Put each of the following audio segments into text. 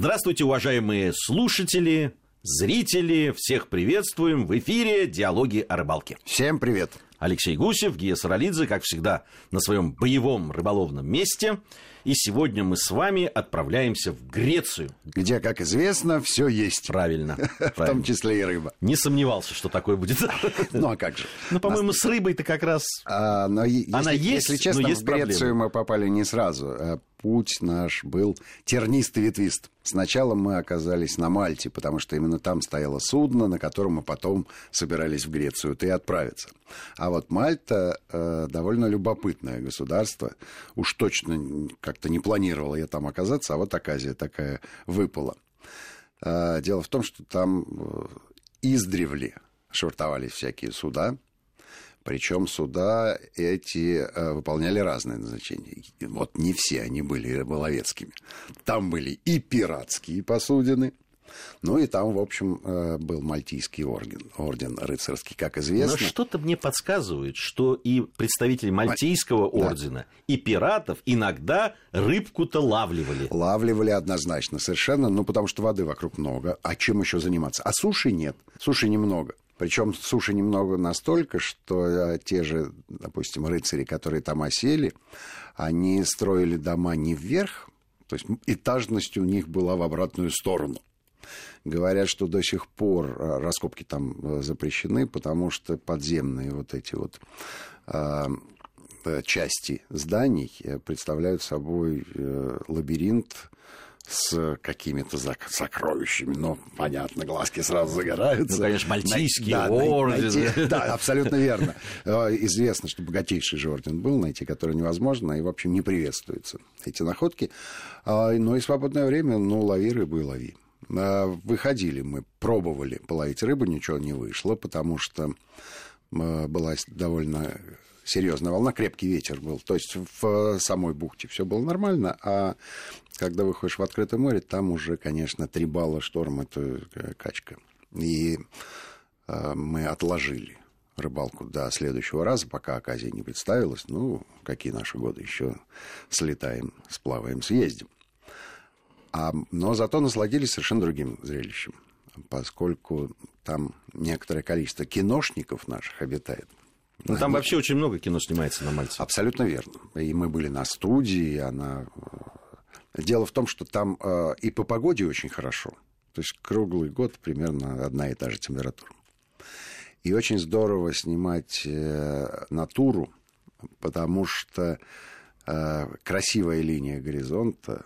Здравствуйте, уважаемые слушатели, зрители. Всех приветствуем в эфире «Диалоги о рыбалке». Всем привет. Алексей Гусев, Гия Саралидзе, как всегда, на своем боевом рыболовном месте. И сегодня мы с вами отправляемся в Грецию. Где, как известно, все есть. Правильно. В том числе и рыба. Не сомневался, что такое будет. Ну, а как же? Ну, по-моему, с рыбой-то как раз... А, но Она есть, Если честно, но есть в Грецию проблемы. мы попали не сразу. а Путь наш был тернистый ветвист. Сначала мы оказались на Мальте, потому что именно там стояло судно, на котором мы потом собирались в Грецию и отправиться. А вот Мальта э, довольно любопытное государство. Уж точно как-то не планировал я там оказаться, а вот оказия такая выпала. А, Дело в том, что там э, издревле швартовались всякие суда, причем суда эти э, выполняли разные назначения. Вот не все они были рыболовецкими. Там были и пиратские посудины, ну и там, в общем, э, был Мальтийский орден, орден рыцарский, как Но известно. что-то мне подсказывает, что и представители Мальтийского ордена, и пиратов иногда рыбку-то лавливали. Лавливали однозначно совершенно, ну потому что воды вокруг много, а чем еще заниматься? А суши нет, суши немного. Причем суши немного настолько, что э, те же, допустим, рыцари, которые там осели, они строили дома не вверх, то есть этажность у них была в обратную сторону. Говорят, что до сих пор э, раскопки там э, запрещены, потому что подземные вот эти вот э, э, части зданий представляют собой лабиринт с какими-то сокровищами. Ну, понятно, глазки сразу загораются. Ну, конечно, Мальтийский Най- да, най- орден. найти- Да, абсолютно верно. Известно, что богатейший же орден был, найти который невозможно, и, в общем, не приветствуются эти находки. А, Но и свободное время, ну, лови рыбу и лови. А, Выходили мы, пробовали половить рыбу, ничего не вышло, потому что э, была довольно серьезная волна, крепкий ветер был. То есть в самой бухте все было нормально, а когда выходишь в открытое море, там уже, конечно, три балла шторм это э, качка. И мы отложили рыбалку до следующего раза, пока оказия не представилась. Ну, какие наши годы еще слетаем, сплаваем, съездим. А, но зато насладились совершенно другим зрелищем, поскольку там некоторое количество киношников наших обитает. Ну, там вообще очень много кино снимается на Мальте. Абсолютно верно. И мы были на студии, и она... э, Дело в том, что там э, и по погоде очень хорошо. То есть круглый год примерно одна и та же температура. И очень здорово снимать э, натуру, потому что э, красивая линия горизонта,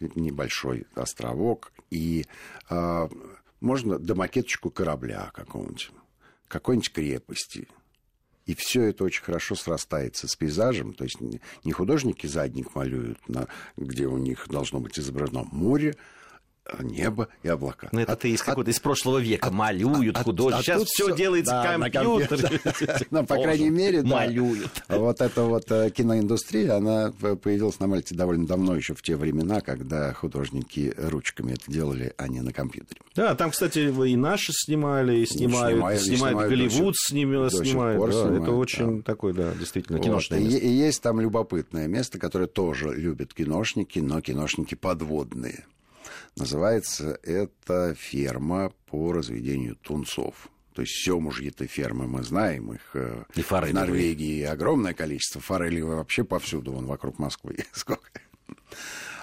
небольшой островок, и э, можно домакеточку корабля какого-нибудь, какой-нибудь крепости. И все это очень хорошо срастается с пейзажем. То есть не художники задник малюют, на, где у них должно быть изображено море, небо и облака. Ну, это От- ты из от- какого-то из прошлого века. Малюют а- художники. а Сейчас все делается да, компьютере. Ну, по крайней мере, да. Малюют. Вот эта вот э, киноиндустрия, она появилась на Мальте довольно давно, еще в те времена, когда художники ручками это делали, а не на компьютере. Да, там, кстати, вы и наши снимали, и снимают, снимают снимают Голливуд, снимают, снимают. пор да, снимают, это очень да. такое, да, действительно, Вот. киношное И, место. и есть там любопытное место, которое тоже любят киношники, но киношники подводные. Называется это ферма по разведению тунцов. То есть семужьи-то фермы мы знаем, их э, И в. Норвегии огромное количество, форелевые вообще повсюду, вон вокруг Москвы сколько.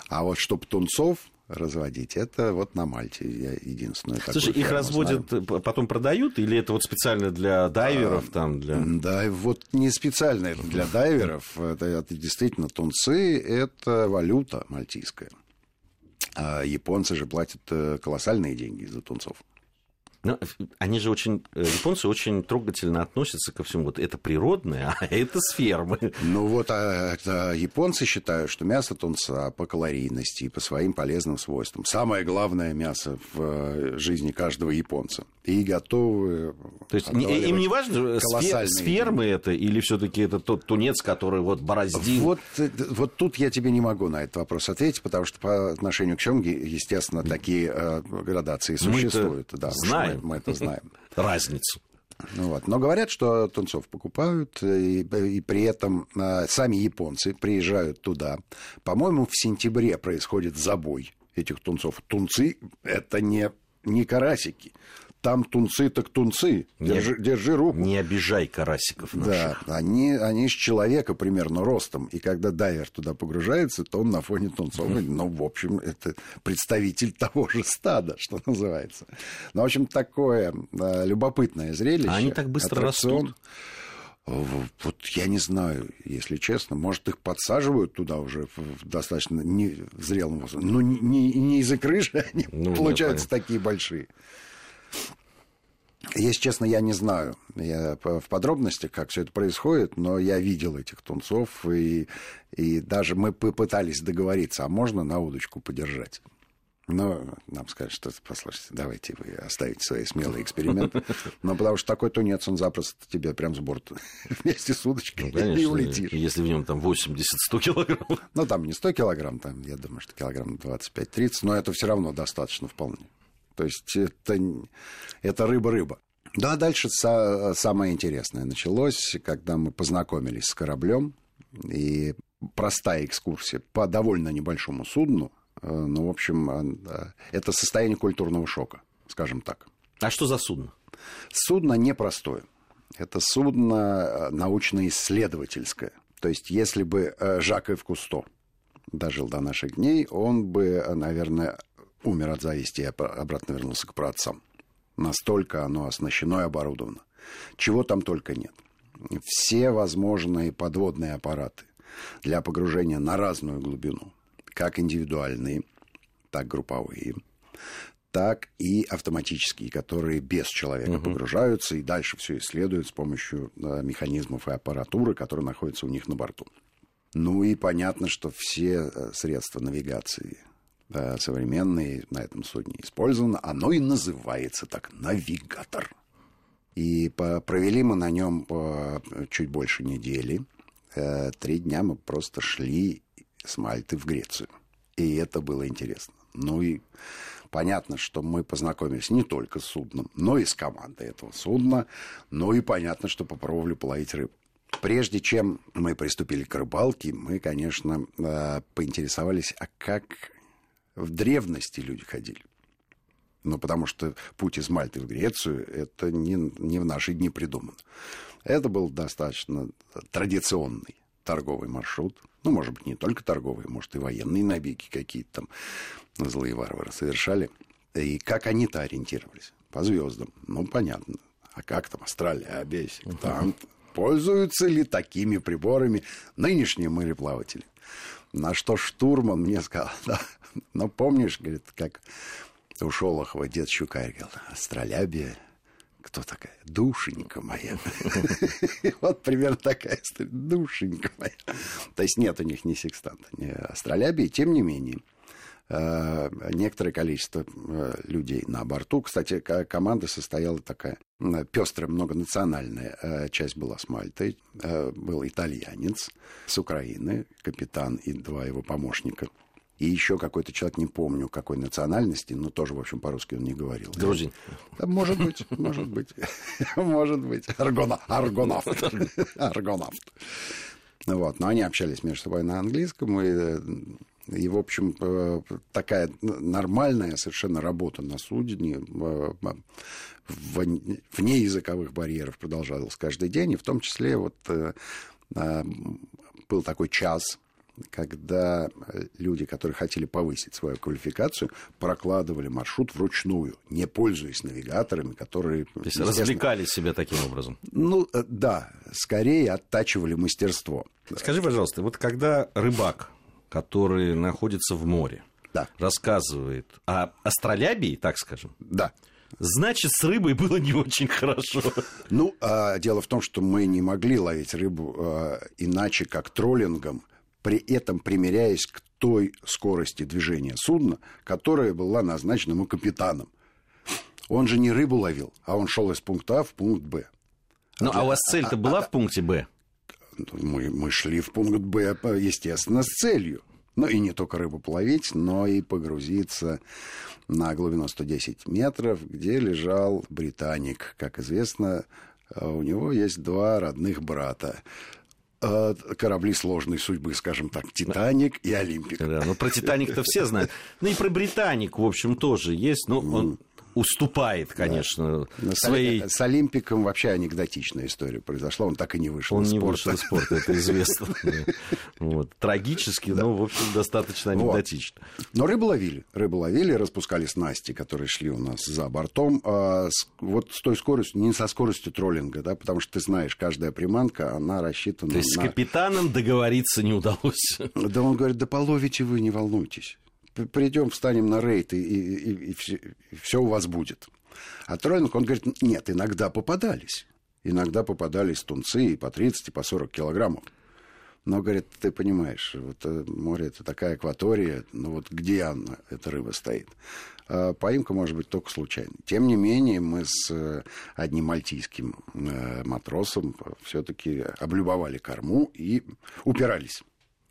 А вот чтоб тунцов разводить, это вот на Мальте я единственное. Слушай, их разводят, п- потом продают, или это вот специально для дайверов там, для... Да, вот не специально это для дайверов. Это, это действительно тунцы, это валюта мальтийская. А японцы же платят э, колоссальные деньги за тунцов. Ну, они же очень, э, японцы очень трогательно относятся ко всему. Вот это природное, а это с фермы. Ну вот а, это японцы считают, что мясо тунца по калорийности и по своим полезным свойствам самое главное мясо в э, жизни каждого японца. И готовы... То есть не- им не важно, с фе- колоссальные с фермы это или все-таки это тот тунец, который вот бороздил. Вот, э, вот тут я тебе не могу на этот вопрос ответить, потому что по отношению к семге, естественно, такие э, градации существуют. Да, уж знаем. Мы, мы это знаем. разницу. Ну вот. Но говорят, что тунцов покупают, и, и при этом э, сами японцы приезжают туда. По-моему, в сентябре происходит забой этих тунцов. Тунцы – это не, не карасики. Там тунцы так тунцы. Держи, не, держи руку. Не обижай карасиков наших. Да, они, они с человека примерно ростом. И когда дайвер туда погружается, то он на фоне тунцов. Ну, в общем, это представитель того же стада, что называется. Ну, в общем, такое э, любопытное зрелище. А они так быстро аттракцион. растут? Вот я не знаю, если честно. Может, их подсаживают туда уже в достаточно не в зрелом возрасте. Но не, не, не из-за крыши они ну, получаются такие большие. Если честно, я не знаю я в подробностях, как все это происходит, но я видел этих тунцов, и, и даже мы попытались договориться, а можно на удочку подержать? Но нам скажут, что, послушайте, давайте вы оставите свои смелые эксперименты. Но потому что такой тунец, он запросто тебе прям с борта вместе с удочкой ну, конечно, и улетишь. Если в нем там 80-100 килограмм. Ну, там не 100 килограмм, там, я думаю, что килограмм 25-30, но это все равно достаточно вполне. То есть это, это рыба-рыба. Да, дальше са- самое интересное началось, когда мы познакомились с кораблем, и простая экскурсия по довольно небольшому судну, Э, ну, в общем, э, это состояние культурного шока, скажем так. А что за судно? Судно непростое. Это судно э, научно-исследовательское. То есть, если бы Жак Эв Кусто дожил до наших дней, он бы, наверное, умер от зависти и обратно вернулся к праотцам. Настолько оно оснащено и оборудовано. Чего там только нет. Все возможные подводные аппараты для погружения на разную глубину – как индивидуальные, так групповые, так и автоматические, которые без человека угу. погружаются и дальше все исследуют с помощью да, механизмов и аппаратуры, которые находятся у них на борту. Ну и понятно, что все э, средства навигации да, современные на этом судне использованы. Оно и называется так навигатор. И провели мы на нем э, чуть больше недели. Э, три дня мы просто шли с Мальты в Грецию. И это было интересно. Ну и понятно, что мы познакомились не только с судном, но и с командой этого судна. Ну и понятно, что попробовали половить рыбу. Прежде чем мы приступили к рыбалке, мы, конечно, э, поинтересовались, а как в древности люди ходили. Ну, потому что путь из Мальты в Грецию, это не, не в наши дни придумано. Это был достаточно традиционный торговый маршрут. Ну, может быть, не только торговые, может, и военные набеги какие-то там злые варвары совершали. И как они-то ориентировались? По звездам. Ну, понятно. А как там Австралия, Бесик, там пользуются ли такими приборами нынешние мореплаватели? На что штурман мне сказал, да, ну, помнишь, говорит, как у Шолохова дед Щукарь говорил, Астролябия кто такая? Душенька моя. Вот примерно такая история. Душенька моя. То есть нет у них ни секстанта, ни астролябии. Тем не менее, некоторое количество э, людей на борту. Кстати, команда состояла такая пестрая, многонациональная. Э, часть была с Мальтой, был итальянец с Украины, капитан и два его помощника – и еще какой-то человек, не помню, какой национальности, но тоже, в общем, по-русски он не говорил. Грузин. Да, может быть, может быть. Может быть. Аргона, аргонавт. Аргонавт. Вот. Но они общались между собой на английском, и, и в общем, э, такая нормальная совершенно работа на судне э, вне языковых барьеров продолжалась каждый день, и в том числе вот э, был такой час когда люди, которые хотели повысить свою квалификацию, прокладывали маршрут вручную, не пользуясь навигаторами, которые... То есть развлекали себя таким образом? Ну, да, скорее оттачивали мастерство. Скажи, пожалуйста, вот когда рыбак, который находится в море, да. рассказывает о астролябии, так скажем, да. Значит, с рыбой было не очень хорошо. Ну, а, дело в том, что мы не могли ловить рыбу а, иначе, как троллингом при этом примеряясь к той скорости движения судна, которая была назначена ему капитаном. Он же не рыбу ловил, а он шел из пункта А в пункт Б. Ну, а, а у вас цель-то а, была а, в пункте Б? Мы, мы шли в пункт Б, естественно, с целью. Ну, и не только рыбу половить, но и погрузиться на глубину 110 метров, где лежал британик. Как известно, у него есть два родных брата. э, корабли сложной судьбы, скажем так, «Титаник» и «Олимпик». Да, ну про «Титаник»-то все знают. Ну и про «Британик», в общем, тоже есть. Но он уступает, конечно, да. своей... С Олимпиком вообще анекдотичная история произошла. Он так и не вышел он из не спорта. вышел из спорта, это известно. Вот. Трагически, но, в общем, достаточно анекдотично. Но рыбу ловили. Рыбу ловили, распускали снасти, которые шли у нас за бортом. А вот с той скоростью, не со скоростью троллинга, да, потому что ты знаешь, каждая приманка, она рассчитана То есть на... с капитаном договориться не удалось. Да он говорит, да половите вы, не волнуйтесь придем, встанем на рейд, и, и, и, и, все, и все у вас будет. А троллинг, он говорит, нет, иногда попадались. Иногда попадались тунцы и по 30, и по 40 килограммов. Но, говорит, ты понимаешь, вот э, море это такая акватория, ну вот где она, эта рыба стоит? А поимка может быть только случайной. Тем не менее, мы с э, одним мальтийским э, матросом все-таки облюбовали корму и упирались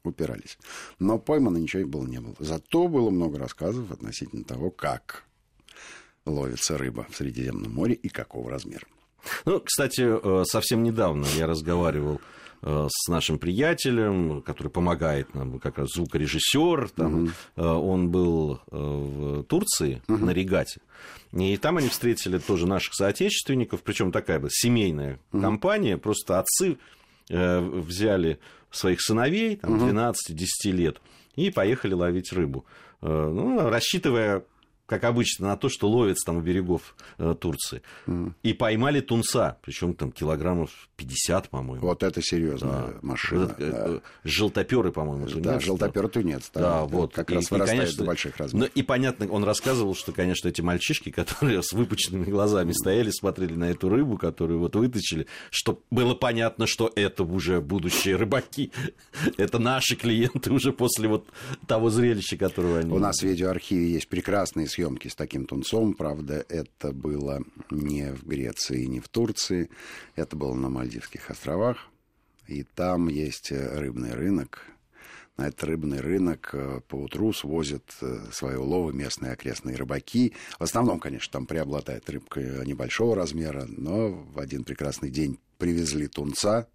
упирались. Но поймано ничего было не было. Зато было много рассказов относительно того, как ловится рыба в Средиземном море и какого размера. Ну, кстати, э, совсем недавно я разговаривал э, с нашим приятелем, который помогает нам, как раз звукорежиссер. Там, угу. Он был в Турции угу. на регате. И там они встретили тоже наших соотечественников, причем такая бы семейная угу. компания, просто отцы взяли своих сыновей, там, 12-10 лет, и поехали ловить рыбу. Э, ну, рассчитывая как обычно, на то, что ловится там у берегов э, Турции. Mm. И поймали тунца, причем там килограммов 50, по-моему. Вот это серьезная да. машина. Вот это, да. Желтоперы, по-моему, тунец. Да, желтоперый тунец. Да, да вот. Как и, раз вырастает и, конечно, до больших размеров. Ну, и понятно, он рассказывал, что, конечно, эти мальчишки, которые с выпученными глазами стояли, смотрели на эту рыбу, которую вот вытащили, что было понятно, что это уже будущие рыбаки. это наши клиенты уже после вот того зрелища, которого они... У нас в видеоархиве есть прекрасные съемки с таким тунцом. Правда, это было не в Греции, не в Турции. Это было на Мальдивских островах. И там есть рыбный рынок. На этот рыбный рынок э, по утру свозят э, свои уловы местные окрестные рыбаки. В основном, конечно, там преобладает рыбка небольшого размера, но в один прекрасный день привезли тунца,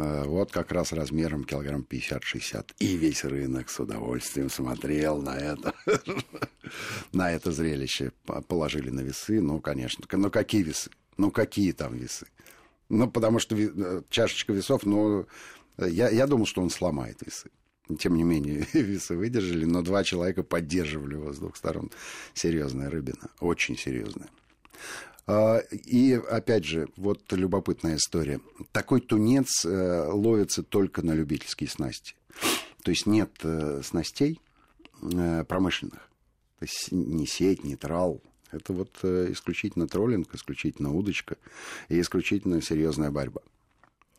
Э, вот как раз размером килограмм 50-60. И весь рынок с удовольствием смотрел на это, на это зрелище. Положили на весы, ну, конечно. Ну, какие весы? Ну, какие там весы? Ну, потому что э, чашечка весов, ну, я, я думал, что он сломает весы. Тем не менее, весы выдержали, но два человека поддерживали его с двух сторон. Серьезная рыбина, очень серьезная. А, и, опять же, вот любопытная история. Такой тунец э, ловится только на любительские снасти. То есть нет э, снастей э, промышленных. То есть ни сеть, ни трал. Это вот исключительно троллинг, исключительно удочка и исключительно серьезная борьба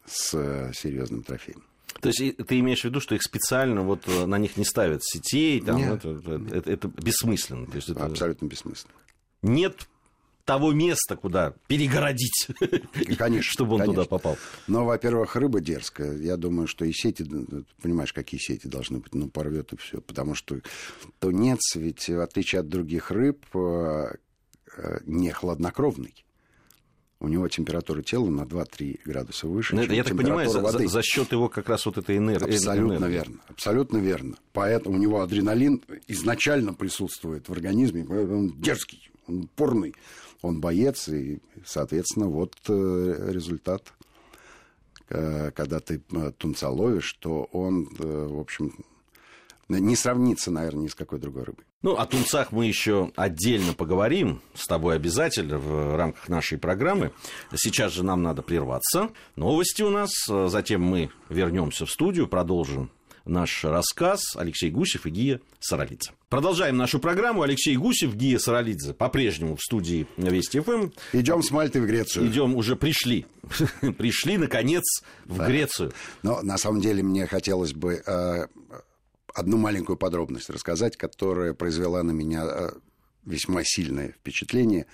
с серьезным трофеем. То есть ты имеешь в виду, что их специально вот на них не ставят сетей, там, нет, это. Это, это бессмысленно. То есть это... Абсолютно бессмысленно. Нет того места, куда перегородить, конечно, чтобы он конечно. туда попал. Но, во-первых, рыба дерзкая. Я думаю, что и сети, понимаешь, какие сети должны быть, ну, порвет и все. Потому что тунец, ведь в отличие от других рыб, э, э, не хладнокровный. У него температура тела на 2-3 градуса выше, Но чем Я так понимаю, воды. За, за счет его как раз вот этой энергии. Абсолютно энергии. верно. Абсолютно верно. Поэтому у него адреналин изначально присутствует в организме. Он дерзкий, он упорный он боец, и, соответственно, вот э, результат, э, когда ты э, тунца ловишь, что он, в общем, не сравнится, наверное, ни с какой другой рыбой. Ну, о тунцах мы еще отдельно поговорим с тобой обязательно в рамках нашей программы. Сейчас же нам надо прерваться. Новости у нас. Затем мы вернемся в студию, продолжим наш рассказ. Алексей Гусев и Гия Саралидзе. Продолжаем нашу программу. Алексей Гусев, Гия Саралидзе, по-прежнему в студии Вести ФМ. Идем с Мальты в Грецию. Идем, уже пришли. пришли, наконец, в да. Грецию. Но на самом деле мне хотелось бы э, одну маленькую подробность рассказать, которая произвела на меня э, весьма сильное впечатление.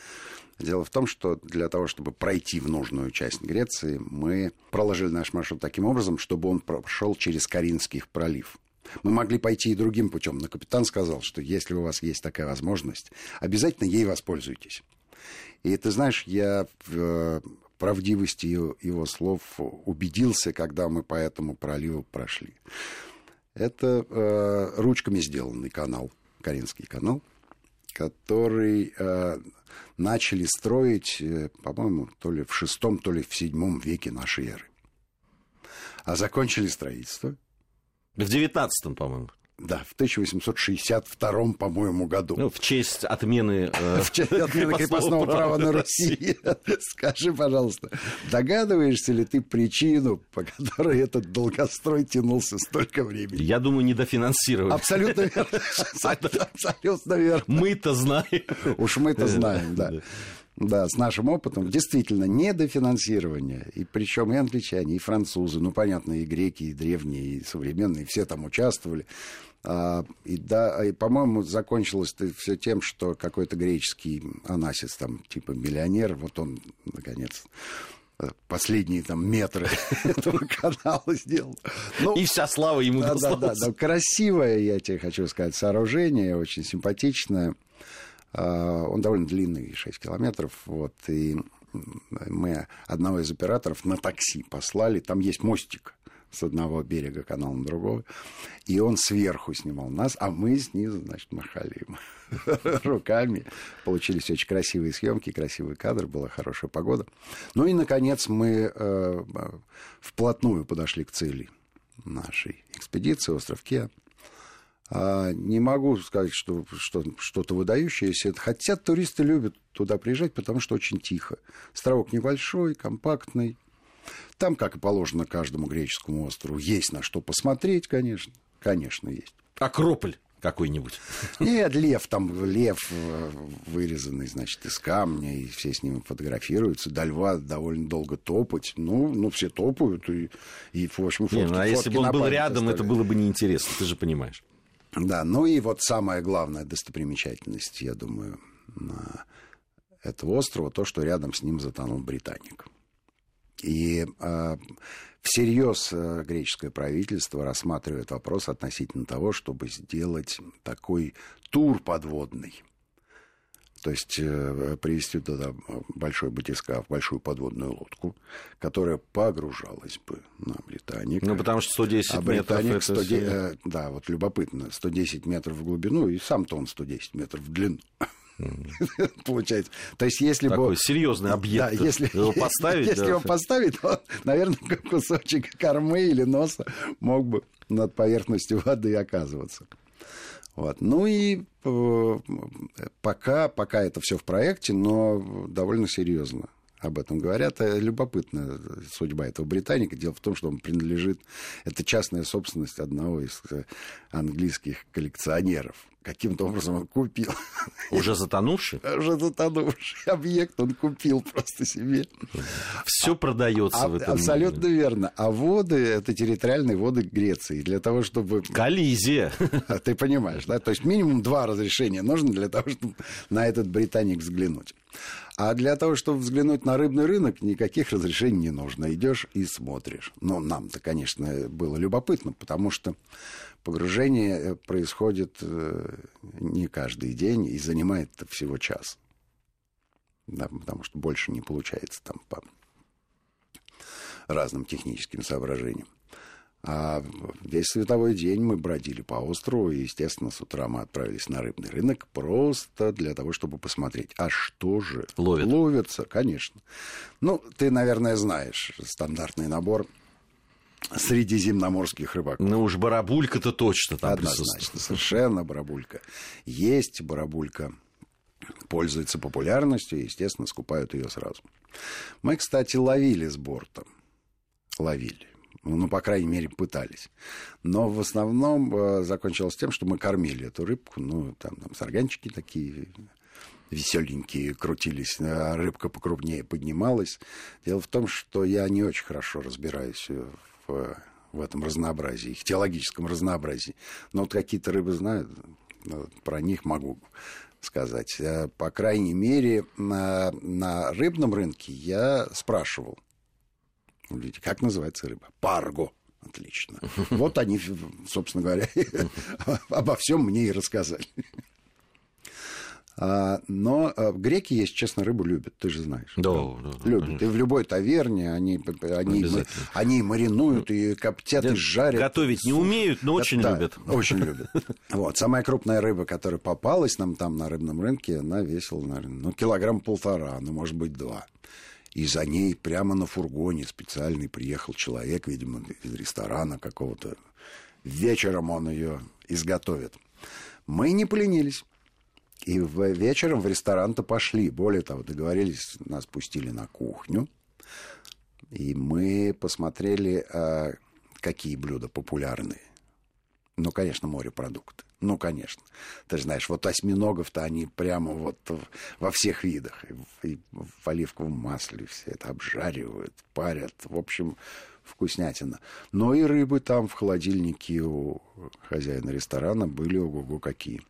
Дело в том, что для того, чтобы пройти в нужную часть Греции, мы проложили наш маршрут таким образом, чтобы он прошел через Каринский пролив. Мы могли пойти и другим путем, но капитан сказал, что если у вас есть такая возможность, обязательно ей воспользуйтесь. И ты знаешь, я э, правдивости его слов убедился, когда мы по этому проливу прошли. Это э, ручками сделанный канал, Каринский канал, который э, начали строить, э, по-моему, то ли в шестом, то ли в седьмом веке нашей эры. А закончили строительство. В девятнадцатом, по-моему. Да, в 1862, по-моему, году. Ну, в честь отмены, э, в честь отмены крепостного права на Руси. Скажи, пожалуйста, догадываешься ли ты причину, по которой этот долгострой тянулся столько времени? Я думаю, недофинансирование. Абсолютно верно. Абсолютно верно. Мы-то знаем. Уж мы-то знаем, да. Да, с нашим опытом действительно недофинансирование. И причем и англичане, и французы, ну, понятно, и греки, и древние, и современные, все там участвовали. А, и, да, и, по-моему, закончилось это все тем, что какой-то греческий анасис, там, типа миллионер, вот он, наконец, последние там метры этого канала сделал. Ну, и вся слава ему да, да, да, да. Красивое, я тебе хочу сказать, сооружение, очень симпатичное. А, он довольно длинный, 6 километров. Вот, и мы одного из операторов на такси послали. Там есть мостик с одного берега канала на другой. И он сверху снимал нас, а мы снизу, значит, махали им руками. Получились очень красивые съемки, красивый кадр, была хорошая погода. Ну и, наконец, мы э, вплотную подошли к цели нашей экспедиции, остров Кеа. А, не могу сказать, что, что что-то выдающееся. Хотя туристы любят туда приезжать, потому что очень тихо. Островок небольшой, компактный. Там, как и положено каждому греческому острову, есть на что посмотреть, конечно. Конечно, есть. Акрополь какой-нибудь. Нет, лев там, лев э, вырезанный, значит, из камня, и все с ним фотографируются. До льва довольно долго топать. Ну, ну все топают, и, и в общем, фотки, Не, ну, а если бы он был рядом, оставляют. это было бы неинтересно, ты же понимаешь. Да, ну и вот самая главная достопримечательность, я думаю, этого острова, то, что рядом с ним затонул Британик. И э, всерьез греческое правительство рассматривает вопрос относительно того, чтобы сделать такой тур подводный то есть э, привезти туда большой батискаф, большую подводную лодку, которая погружалась бы на Британик. Ну, потому что 110 а метров... Это 110, э, да, вот любопытно, 110 метров в глубину, и сам-то он 110 метров в длину. Получается. То есть, если Такой бы... серьезный объект. Да, если его поставить. Если его поставить, то, наверное, кусочек кормы или носа мог бы над поверхностью воды оказываться. Вот. Ну и э, пока, пока это все в проекте, но довольно серьезно об этом говорят. Э, любопытная судьба этого британика. Дело в том, что он принадлежит... Это частная собственность одного из э, английских коллекционеров. Каким-то образом он купил. Уже затонувший? Уже затонувший объект он купил просто себе. Все продается а, в этом Абсолютно мире. верно. А воды — это территориальные воды Греции. Для того, чтобы... Коллизия. Ты понимаешь, да? То есть минимум два разрешения нужно для того, чтобы на этот британик взглянуть. А для того, чтобы взглянуть на рыбный рынок, никаких разрешений не нужно. Идешь и смотришь. Но нам-то, конечно, было любопытно, потому что погружение э, происходит э, не каждый день и занимает всего час. Да, потому что больше не получается там по разным техническим соображениям. А весь световой день мы бродили по острову, и, естественно, с утра мы отправились на рыбный рынок просто для того, чтобы посмотреть, а что же Ловит. ловится, конечно. Ну, ты, наверное, знаешь стандартный набор средиземноморских рыбаков. Ну уж барабулька-то точно там Однозначно, совершенно барабулька. Есть барабулька, пользуется популярностью, и, естественно, скупают ее сразу. Мы, кстати, ловили с борта. Ловили. Ну, по крайней мере, пытались. Но в основном э, закончилось тем, что мы кормили эту рыбку. Ну, там, там сарганчики такие веселенькие крутились, а рыбка покрупнее поднималась. Дело в том, что я не очень хорошо разбираюсь в, в этом разнообразии, их теологическом разнообразии. Но вот какие-то рыбы знаю, про них могу сказать. Э, по крайней мере, на, на рыбном рынке я спрашивал, Видите, как называется рыба? Парго. Отлично. Вот они, собственно говоря, обо всем мне и рассказали. А, но а, греки, если честно, рыбу любят, ты же знаешь. Да, да, да любят. Конечно. И в любой таверне они, они, они маринуют и коптят, и жарят. Готовить не умеют, но очень да, любят. Очень любят. Вот. Самая крупная рыба, которая попалась нам там на рыбном рынке, она весила, наверное, ну, килограмм полтора, ну, может быть, два. И за ней прямо на фургоне специальный приехал человек, видимо, из ресторана какого-то. Вечером он ее изготовит. Мы не поленились. И в, вечером в ресторан-то пошли. Более того, договорились, нас пустили на кухню. И мы посмотрели, а, какие блюда популярны. Ну, конечно, морепродукты. Ну, конечно. Ты же знаешь, вот осьминогов-то они прямо вот во всех видах. И в, оливковом масле все это обжаривают, парят. В общем, вкуснятина. Но и рыбы там в холодильнике у хозяина ресторана были ого-го какие.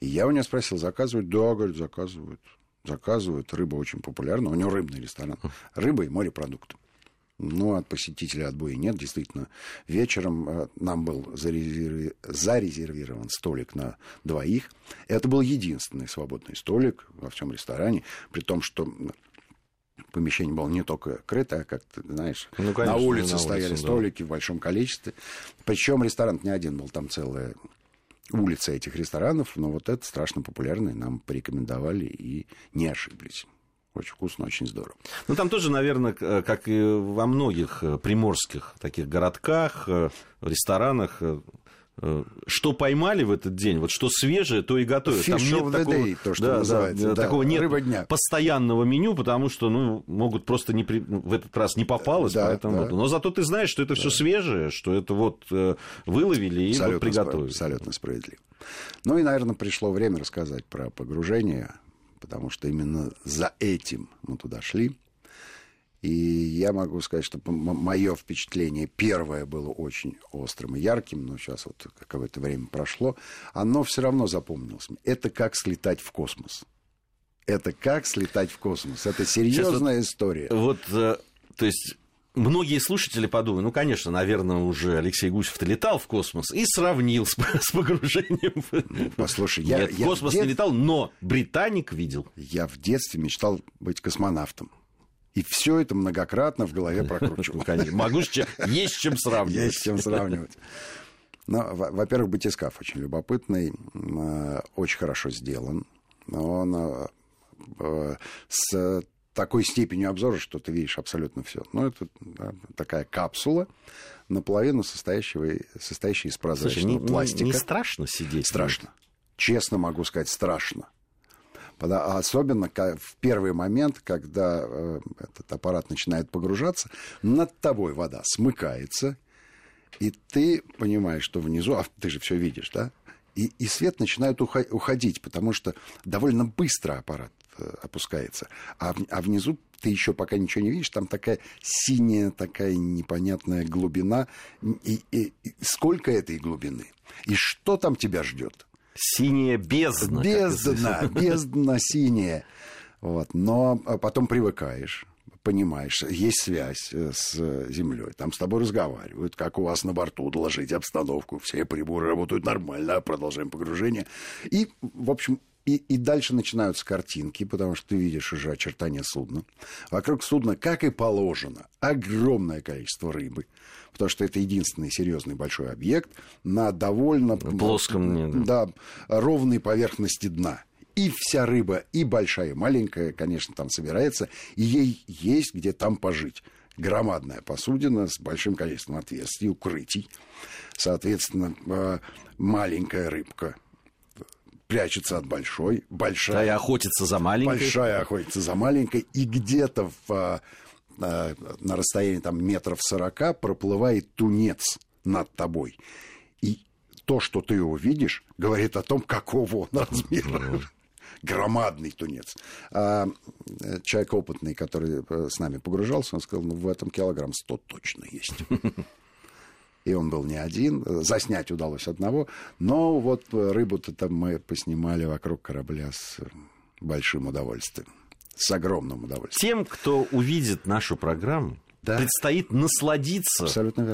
И я у него спросил, заказывают? Да, говорит, заказывают. Заказывают. Рыба очень популярна. У него рыбный ресторан. Рыба и морепродукты. Ну, от посетителя отбоя нет. Действительно, вечером э, нам был зарезервирован столик на двоих. Это был единственный свободный столик во всем ресторане, при том, что помещение было не только крытое, а как ты знаешь, ну, конечно, на улице на стояли улице, столики да. в большом количестве. Причем ресторан не один был, там целая улица этих ресторанов, но вот это страшно популярный, нам порекомендовали и не ошиблись. Очень вкусно, очень здорово. Ну, там тоже, наверное, как и во многих э, приморских таких городках, э, ресторанах, э, Э, что поймали в этот день, вот что свежее, то и готовят. Fish Там нет такого, day, то, что да, называется. Да, да, такого нет Рыба дня. постоянного меню, потому что ну, могут просто не при... в этот раз не попалось, да, поэтому... Да. Но зато ты знаешь, что это да. все свежее, что это вот э, выловили и абсолютно вот приготовили. Абсолютно справедливо. Ну и, наверное, пришло время рассказать про погружение, потому что именно за этим мы туда шли. И я могу сказать, что мое впечатление первое было очень острым и ярким, но сейчас вот какое-то время прошло, оно все равно запомнилось. Это как слетать в космос. Это как слетать в космос. Это серьезная вот, история. Вот, э, то есть многие слушатели подумают, ну, конечно, наверное, уже Алексей Гусев-то летал в космос и сравнил с, с погружением. Ну, послушай, я... Нет, в космос дет... не летал, но Британик видел. Я в детстве мечтал быть космонавтом. И все это многократно в голове прокручивал. Могу, есть чем сравнивать. Есть чем сравнивать. Ну, во-первых, батискаф очень любопытный, э, очень хорошо сделан. Он э, э, с такой степенью обзора, что ты видишь абсолютно все. Ну, это да, такая капсула, наполовину состоящего, состоящая из прозрачного Слушай, не, пластика. Не, не страшно сидеть? Страшно. Честно могу сказать, страшно. Особенно в первый момент, когда э, этот аппарат начинает погружаться, над тобой вода смыкается, и ты понимаешь, что внизу, а ты же все видишь, да? И, и свет начинает уходить, потому что довольно быстро аппарат э, опускается. А, а внизу ты еще пока ничего не видишь, там такая синяя, такая непонятная глубина. И, и, и сколько этой глубины? И что там тебя ждет? Синяя бездна. Бездна, бездна синяя. Вот. Но а, потом привыкаешь понимаешь, есть связь э, с землей, там с тобой разговаривают, как у вас на борту, доложить обстановку, все приборы работают нормально, продолжаем погружение. И, в общем, и, и дальше начинаются картинки, потому что ты видишь уже очертания судна. Вокруг судна, как и положено, огромное количество рыбы, потому что это единственный серьезный большой объект на довольно плоском, да, ровной поверхности дна. И вся рыба, и большая, и маленькая, конечно, там собирается, и ей есть где там пожить громадная посудина с большим количеством отверстий, укрытий. Соответственно, э, маленькая рыбка прячется от большой, большая... Да, охотится за маленькой. Большая охотится за маленькой, и где-то в, а, а, на расстоянии там, метров сорока проплывает тунец над тобой. И то, что ты его видишь, говорит о том, какого он размера. Громадный тунец. А человек опытный, который э, с нами погружался, он сказал, ну, в этом килограмм сто точно есть и он был не один. Заснять удалось одного. Но вот рыбу-то там мы поснимали вокруг корабля с большим удовольствием. С огромным удовольствием. Тем, кто увидит нашу программу, да. предстоит насладиться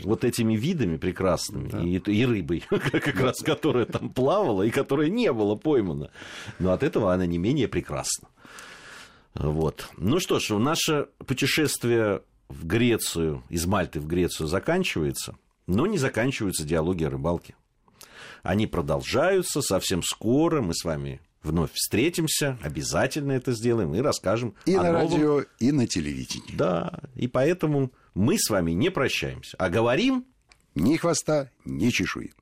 вот этими видами прекрасными. Да. И, и рыбой, как раз, которая там плавала и которая не была поймана. Но от этого она не менее прекрасна. Вот. Ну что ж, наше путешествие в Грецию, из Мальты в Грецию заканчивается, но не заканчиваются диалоги о рыбалке. Они продолжаются совсем скоро. Мы с вами вновь встретимся, обязательно это сделаем и расскажем. И на новом... радио, и на телевидении. Да, и поэтому мы с вами не прощаемся, а говорим... Ни хвоста, ни чешуи.